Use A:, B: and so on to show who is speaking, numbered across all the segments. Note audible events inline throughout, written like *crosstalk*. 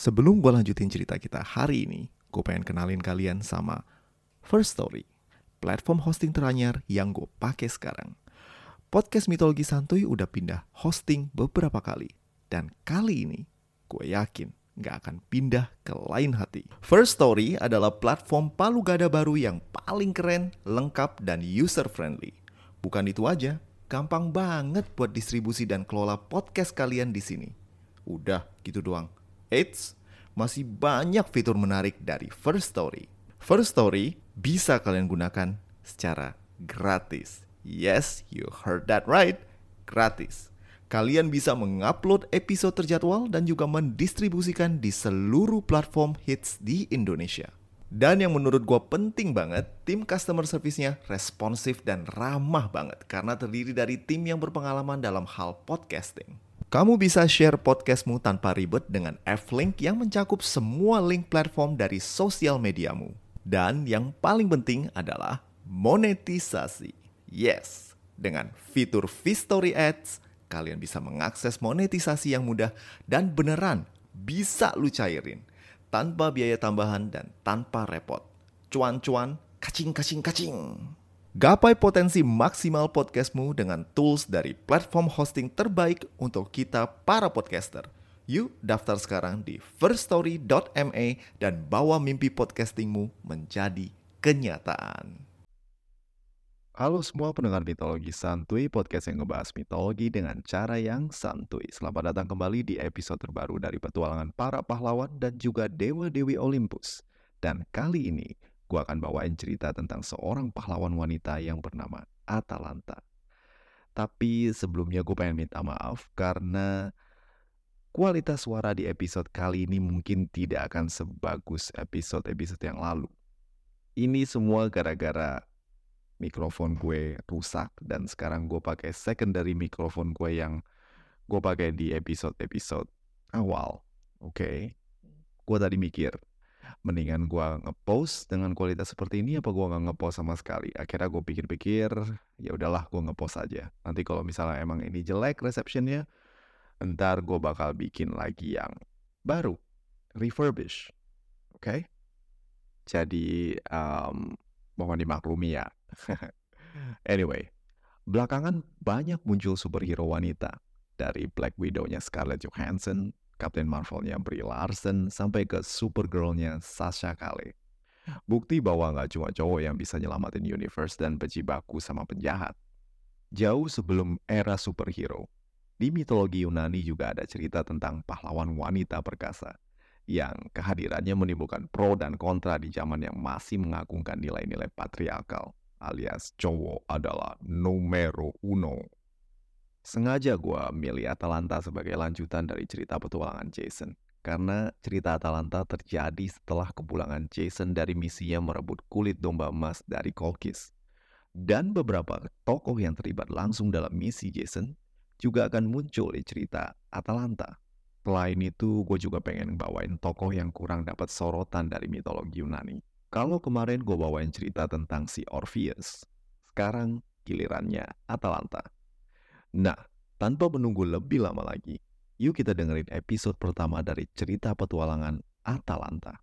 A: Sebelum gue lanjutin cerita kita hari ini, gue pengen kenalin kalian sama First Story, platform hosting teranyar yang gue pakai sekarang. Podcast Mitologi Santuy udah pindah hosting beberapa kali. Dan kali ini, gue yakin gak akan pindah ke lain hati. First Story adalah platform palu gada baru yang paling keren, lengkap, dan user-friendly. Bukan itu aja, gampang banget buat distribusi dan kelola podcast kalian di sini. Udah gitu doang. Eits, masih banyak fitur menarik dari First Story. First Story bisa kalian gunakan secara gratis. Yes, you heard that right. Gratis. Kalian bisa mengupload episode terjadwal dan juga mendistribusikan di seluruh platform hits di Indonesia. Dan yang menurut gue penting banget, tim customer service-nya responsif dan ramah banget karena terdiri dari tim yang berpengalaman dalam hal podcasting. Kamu bisa share podcastmu tanpa ribet dengan F-Link yang mencakup semua link platform dari sosial mediamu. Dan yang paling penting adalah monetisasi. Yes, dengan fitur V-Story Ads, kalian bisa mengakses monetisasi yang mudah dan beneran bisa lu cairin tanpa biaya tambahan dan tanpa repot. Cuan-cuan, kacing-kacing-kacing. Gapai potensi maksimal podcastmu dengan tools dari platform hosting terbaik untuk kita para podcaster. Yuk daftar sekarang di firststory.me dan bawa mimpi podcastingmu menjadi kenyataan.
B: Halo semua pendengar mitologi santuy, podcast yang ngebahas mitologi dengan cara yang santuy. Selamat datang kembali di episode terbaru dari petualangan para pahlawan dan juga dewa-dewi Olympus. Dan kali ini, gue akan bawain cerita tentang seorang pahlawan wanita yang bernama Atalanta. Tapi sebelumnya gue pengen minta maaf karena kualitas suara di episode kali ini mungkin tidak akan sebagus episode-episode yang lalu. Ini semua gara-gara mikrofon gue rusak dan sekarang gue pakai secondary mikrofon gue yang gue pakai di episode-episode awal. Oke, okay? gue tadi mikir mendingan gue ngepost dengan kualitas seperti ini apa gue nggak ngepost sama sekali? Akhirnya gue pikir-pikir ya udahlah gue ngepost aja. Nanti kalau misalnya emang ini jelek receptionnya ntar gue bakal bikin lagi yang baru refurbish oke? Okay? jadi um, mohon dimaklumi ya. *laughs* Anyway belakangan banyak muncul superhero wanita. Dari Black Widow-nya Scarlett Johansson Captain Marvel-nya Brie Larson sampai ke Supergirl-nya Sasha Kale. Bukti bahwa nggak cuma cowok yang bisa nyelamatin universe dan berjibaku sama penjahat. Jauh sebelum era superhero, di mitologi Yunani juga ada cerita tentang pahlawan wanita perkasa yang kehadirannya menimbulkan pro dan kontra di zaman yang masih mengagungkan nilai-nilai patriarkal alias cowok adalah numero uno Sengaja gue milih Atalanta sebagai lanjutan dari cerita petualangan Jason. Karena cerita Atalanta terjadi setelah kepulangan Jason dari misinya merebut kulit domba emas dari Kolkis. Dan beberapa tokoh yang terlibat langsung dalam misi Jason juga akan muncul di cerita Atalanta. Selain itu, gue juga pengen bawain tokoh yang kurang dapat sorotan dari mitologi Yunani. Kalau kemarin gue bawain cerita tentang si Orpheus, sekarang gilirannya Atalanta. Nah, tanpa menunggu lebih lama lagi, yuk kita dengerin episode pertama dari cerita petualangan Atalanta.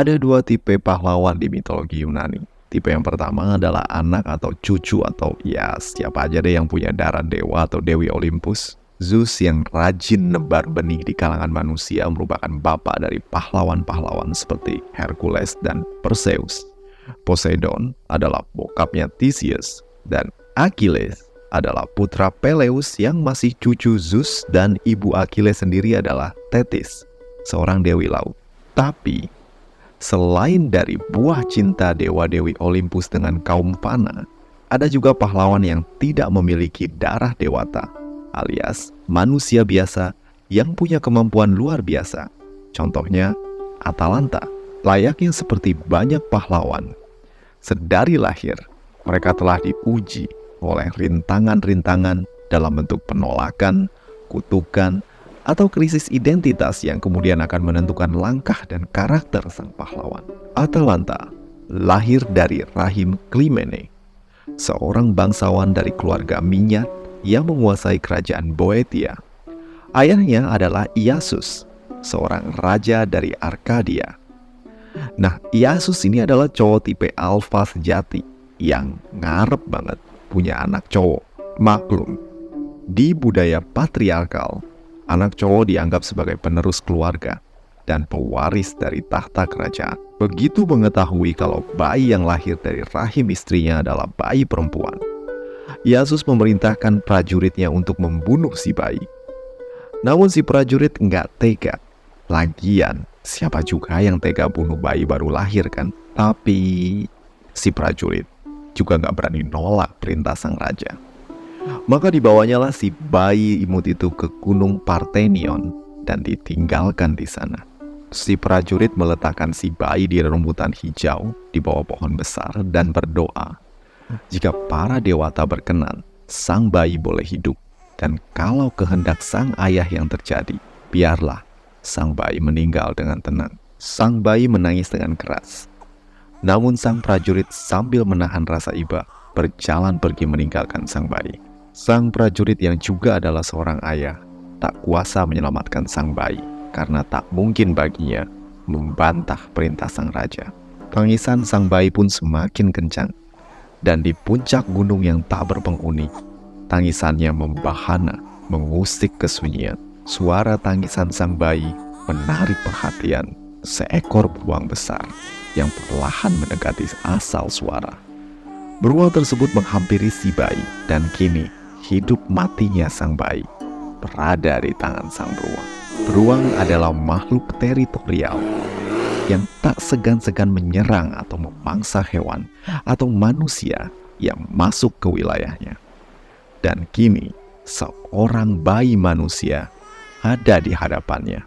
B: Ada dua tipe pahlawan di mitologi Yunani. Tipe yang pertama adalah anak atau cucu atau ya siapa aja deh yang punya darah dewa atau dewi Olympus. Zeus yang rajin nebar benih di kalangan manusia merupakan bapak dari pahlawan-pahlawan seperti Hercules dan Perseus. Poseidon adalah bokapnya Theseus dan Achilles adalah putra Peleus yang masih cucu Zeus dan ibu Achilles sendiri adalah Thetis, seorang dewi laut. Tapi Selain dari buah cinta dewa-dewi Olympus dengan kaum Pana, ada juga pahlawan yang tidak memiliki darah dewata, alias manusia biasa yang punya kemampuan luar biasa. Contohnya, Atalanta, layaknya seperti banyak pahlawan. Sedari lahir, mereka telah diuji oleh rintangan-rintangan dalam bentuk penolakan, kutukan, atau krisis identitas yang kemudian akan menentukan langkah dan karakter sang pahlawan. Atalanta lahir dari rahim Climene, seorang bangsawan dari keluarga minyak yang menguasai kerajaan Boetia. Ayahnya adalah Iasus, seorang raja dari Arkadia. Nah, Iasus ini adalah cowok tipe alfa sejati yang ngarep banget punya anak cowok. Maklum, di budaya patriarkal, anak cowok dianggap sebagai penerus keluarga dan pewaris dari tahta kerajaan. Begitu mengetahui kalau bayi yang lahir dari rahim istrinya adalah bayi perempuan, Yesus memerintahkan prajuritnya untuk membunuh si bayi. Namun si prajurit nggak tega. Lagian, siapa juga yang tega bunuh bayi baru lahir kan? Tapi si prajurit juga nggak berani nolak perintah sang raja. Maka dibawanya lah si bayi imut itu ke gunung Partenion dan ditinggalkan di sana. Si prajurit meletakkan si bayi di rumputan hijau di bawah pohon besar dan berdoa. Jika para dewata berkenan, sang bayi boleh hidup. Dan kalau kehendak sang ayah yang terjadi, biarlah sang bayi meninggal dengan tenang. Sang bayi menangis dengan keras. Namun sang prajurit sambil menahan rasa iba, berjalan pergi meninggalkan sang bayi. Sang prajurit yang juga adalah seorang ayah tak kuasa menyelamatkan sang bayi karena tak mungkin baginya membantah perintah sang raja. Tangisan sang bayi pun semakin kencang dan di puncak gunung yang tak berpenghuni, tangisannya membahana, mengusik kesunyian. Suara tangisan sang bayi menarik perhatian seekor beruang besar yang perlahan mendekati asal suara. Beruang tersebut menghampiri si bayi dan kini hidup matinya sang bayi berada di tangan sang beruang. Beruang adalah makhluk teritorial yang tak segan-segan menyerang atau memangsa hewan atau manusia yang masuk ke wilayahnya. Dan kini, seorang bayi manusia ada di hadapannya,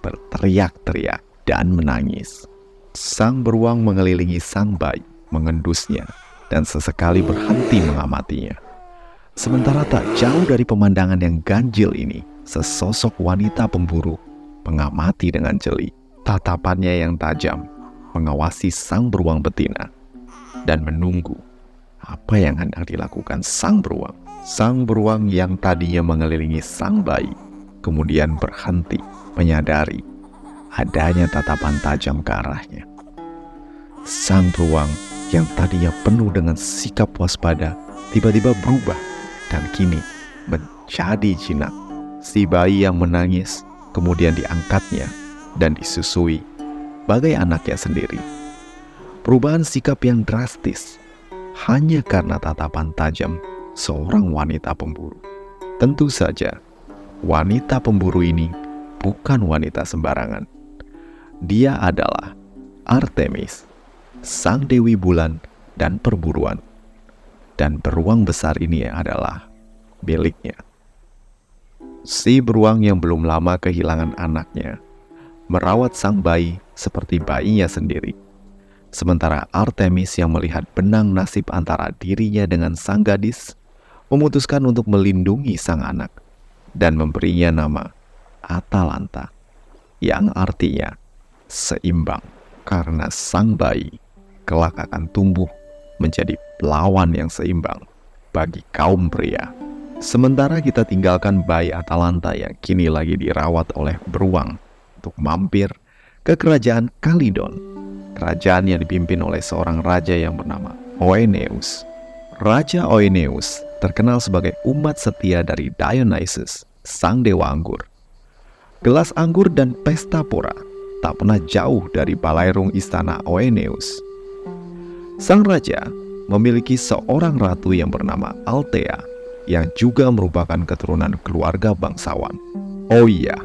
B: berteriak-teriak dan menangis. Sang beruang mengelilingi sang bayi, mengendusnya, dan sesekali berhenti mengamatinya. Sementara tak jauh dari pemandangan yang ganjil ini, sesosok wanita pemburu mengamati dengan jeli. Tatapannya yang tajam mengawasi sang beruang betina dan menunggu apa yang hendak dilakukan sang beruang. Sang beruang yang tadinya mengelilingi sang bayi kemudian berhenti menyadari adanya tatapan tajam ke arahnya. Sang beruang yang tadinya penuh dengan sikap waspada tiba-tiba berubah dan kini menjadi jinak. Si bayi yang menangis kemudian diangkatnya dan disusui bagai anaknya sendiri. Perubahan sikap yang drastis hanya karena tatapan tajam seorang wanita pemburu. Tentu saja, wanita pemburu ini bukan wanita sembarangan. Dia adalah Artemis, sang dewi bulan dan perburuan dan beruang besar ini adalah miliknya. Si beruang yang belum lama kehilangan anaknya merawat sang bayi seperti bayinya sendiri. Sementara Artemis yang melihat benang nasib antara dirinya dengan sang gadis memutuskan untuk melindungi sang anak dan memberinya nama Atalanta yang artinya seimbang karena sang bayi kelak akan tumbuh menjadi pelawan yang seimbang bagi kaum pria. Sementara kita tinggalkan bayi Atalanta yang kini lagi dirawat oleh beruang untuk mampir ke kerajaan Kalidon. Kerajaan yang dipimpin oleh seorang raja yang bernama Oeneus. Raja Oeneus terkenal sebagai umat setia dari Dionysus, sang dewa anggur. Gelas anggur dan pesta pora tak pernah jauh dari balairung istana Oeneus. Sang raja memiliki seorang ratu yang bernama Altea yang juga merupakan keturunan keluarga bangsawan. Oh iya,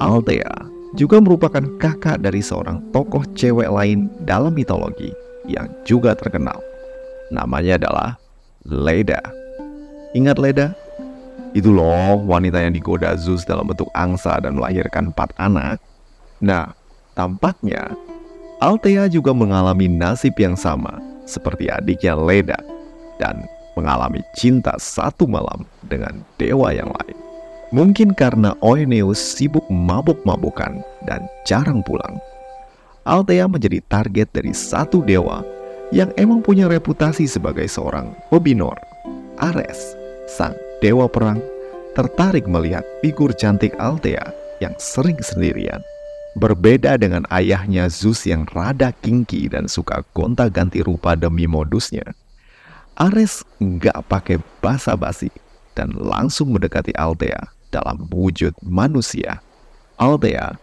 B: Altea juga merupakan kakak dari seorang tokoh cewek lain dalam mitologi yang juga terkenal. Namanya adalah Leda. Ingat Leda? Itu loh wanita yang digoda Zeus dalam bentuk angsa dan melahirkan empat anak. Nah, tampaknya Althea juga mengalami nasib yang sama seperti adiknya Leda dan mengalami cinta satu malam dengan dewa yang lain. Mungkin karena Oeneus sibuk mabuk-mabukan dan jarang pulang. Althea menjadi target dari satu dewa yang emang punya reputasi sebagai seorang pebinor. Ares, sang dewa perang, tertarik melihat figur cantik Althea yang sering sendirian. Berbeda dengan ayahnya Zeus yang rada kinki dan suka gonta-ganti rupa demi modusnya. Ares nggak pakai basa-basi dan langsung mendekati Althea dalam wujud manusia. Althea,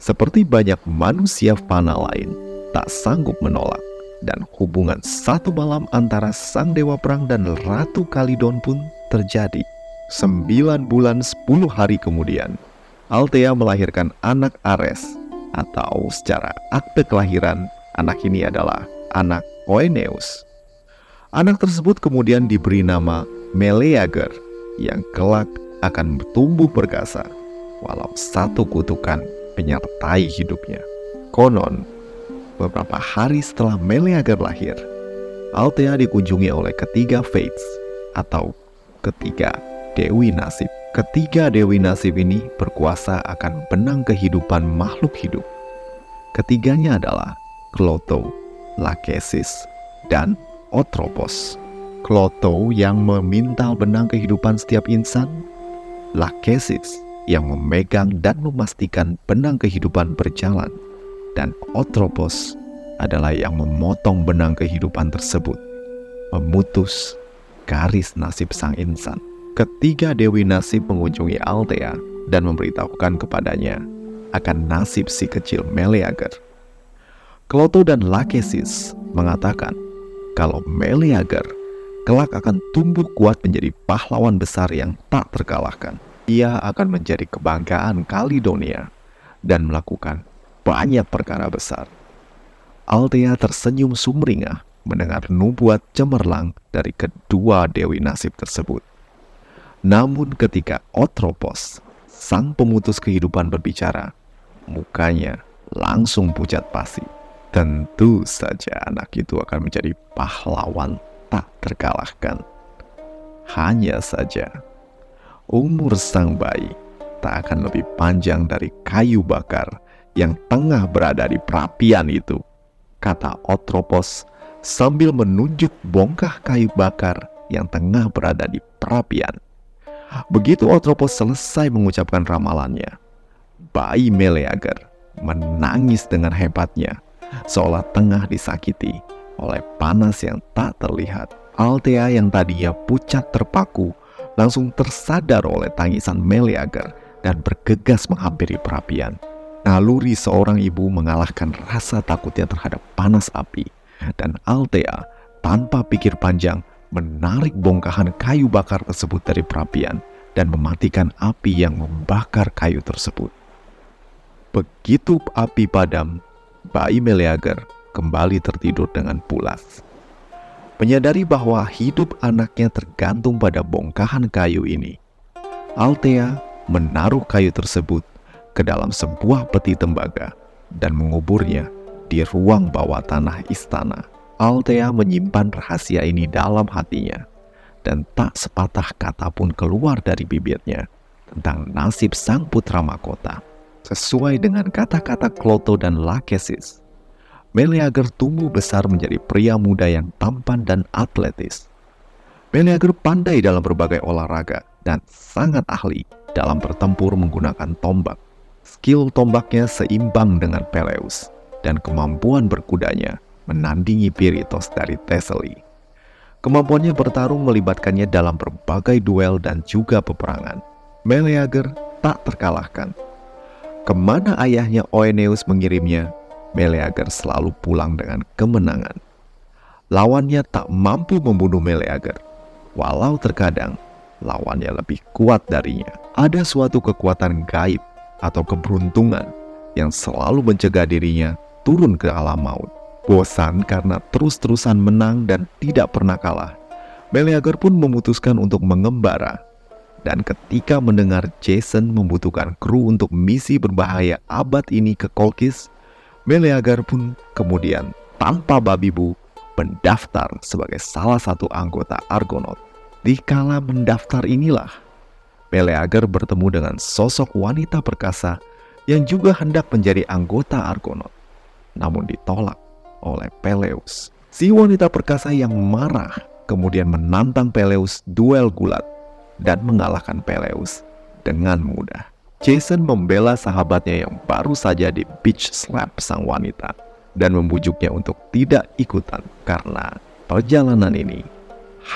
B: seperti banyak manusia fana lain, tak sanggup menolak dan hubungan satu malam antara sang dewa perang dan Ratu Kalidon pun terjadi. Sembilan bulan sepuluh hari kemudian, Althea melahirkan anak Ares atau secara akte kelahiran anak ini adalah anak Oeneus. Anak tersebut kemudian diberi nama Meleager yang kelak akan bertumbuh perkasa, walau satu kutukan menyertai hidupnya. Konon, beberapa hari setelah Meleager lahir, Althea dikunjungi oleh ketiga Fates atau ketiga Dewi Nasib. Ketiga Dewi Nasib ini berkuasa akan benang kehidupan makhluk hidup. Ketiganya adalah Kloto, Lachesis, dan Otropos. Kloto yang memintal benang kehidupan setiap insan Lachesis yang memegang dan memastikan benang kehidupan berjalan, dan Otropos adalah yang memotong benang kehidupan tersebut, memutus garis nasib sang insan. Ketiga Dewi Nasib mengunjungi Althea dan memberitahukan kepadanya akan nasib si kecil Meleager. Kloto dan Lachesis mengatakan kalau Meleager kelak akan tumbuh kuat menjadi pahlawan besar yang tak terkalahkan. Ia akan menjadi kebanggaan Kalidonia dan melakukan banyak perkara besar. Althea tersenyum sumringah mendengar nubuat cemerlang dari kedua dewi nasib tersebut. Namun ketika Otropos, sang pemutus kehidupan berbicara, mukanya langsung pucat pasi. Tentu saja anak itu akan menjadi pahlawan tak terkalahkan. Hanya saja, umur sang bayi tak akan lebih panjang dari kayu bakar yang tengah berada di perapian itu, kata Otropos sambil menunjuk bongkah kayu bakar yang tengah berada di perapian. Begitu Otropos selesai mengucapkan ramalannya, bayi Meleager menangis dengan hebatnya, seolah tengah disakiti oleh panas yang tak terlihat. Altea yang tadinya pucat terpaku langsung tersadar oleh tangisan Meleager dan bergegas menghampiri perapian. Naluri seorang ibu mengalahkan rasa takutnya terhadap panas api dan Altea tanpa pikir panjang menarik bongkahan kayu bakar tersebut dari perapian dan mematikan api yang membakar kayu tersebut. Begitu api padam, bayi Meleager kembali tertidur dengan pulas. Menyadari bahwa hidup anaknya tergantung pada bongkahan kayu ini, Altea menaruh kayu tersebut ke dalam sebuah peti tembaga dan menguburnya di ruang bawah tanah istana. Altea menyimpan rahasia ini dalam hatinya dan tak sepatah kata pun keluar dari bibirnya tentang nasib sang putra mahkota. Sesuai dengan kata-kata Kloto dan Lachesis, Meleager tumbuh besar menjadi pria muda yang tampan dan atletis. Meleager pandai dalam berbagai olahraga dan sangat ahli dalam bertempur menggunakan tombak. Skill tombaknya seimbang dengan Peleus dan kemampuan berkudanya menandingi Piritos dari Thessaly. Kemampuannya bertarung melibatkannya dalam berbagai duel dan juga peperangan. Meleager tak terkalahkan. Ke mana ayahnya Oeneus mengirimnya, Meleager selalu pulang dengan kemenangan. Lawannya tak mampu membunuh Meleager, walau terkadang lawannya lebih kuat darinya. Ada suatu kekuatan gaib atau keberuntungan yang selalu mencegah dirinya turun ke alam maut. Bosan karena terus-terusan menang dan tidak pernah kalah, Meleager pun memutuskan untuk mengembara. Dan ketika mendengar Jason membutuhkan kru untuk misi berbahaya abad ini ke Kolkis, Meleager pun kemudian tanpa babi bu mendaftar sebagai salah satu anggota Argonaut. Di kala mendaftar inilah, Meleager bertemu dengan sosok wanita perkasa yang juga hendak menjadi anggota Argonaut, namun ditolak oleh Peleus. Si wanita perkasa yang marah kemudian menantang Peleus duel gulat dan mengalahkan Peleus dengan mudah. Jason membela sahabatnya yang baru saja di beach slap sang wanita dan membujuknya untuk tidak ikutan karena perjalanan ini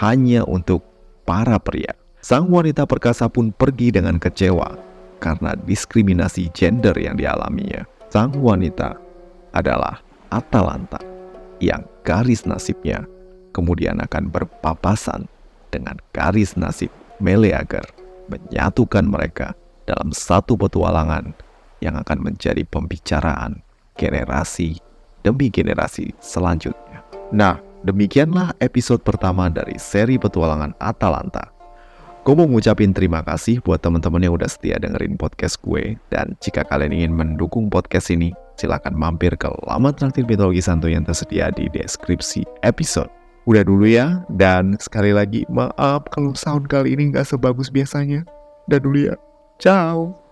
B: hanya untuk para pria. Sang wanita perkasa pun pergi dengan kecewa karena diskriminasi gender yang dialaminya. Sang wanita adalah Atalanta yang garis nasibnya kemudian akan berpapasan dengan garis nasib Meleager menyatukan mereka dalam satu petualangan yang akan menjadi pembicaraan generasi demi generasi selanjutnya. Nah, demikianlah episode pertama dari seri petualangan Atalanta. Gue mau ngucapin terima kasih buat teman-teman yang udah setia dengerin podcast gue. Dan jika kalian ingin mendukung podcast ini, silahkan mampir ke laman traktir mitologi santo yang tersedia di deskripsi episode. Udah dulu ya, dan sekali lagi maaf kalau sound kali ini nggak sebagus biasanya. Udah dulu ya, ciao.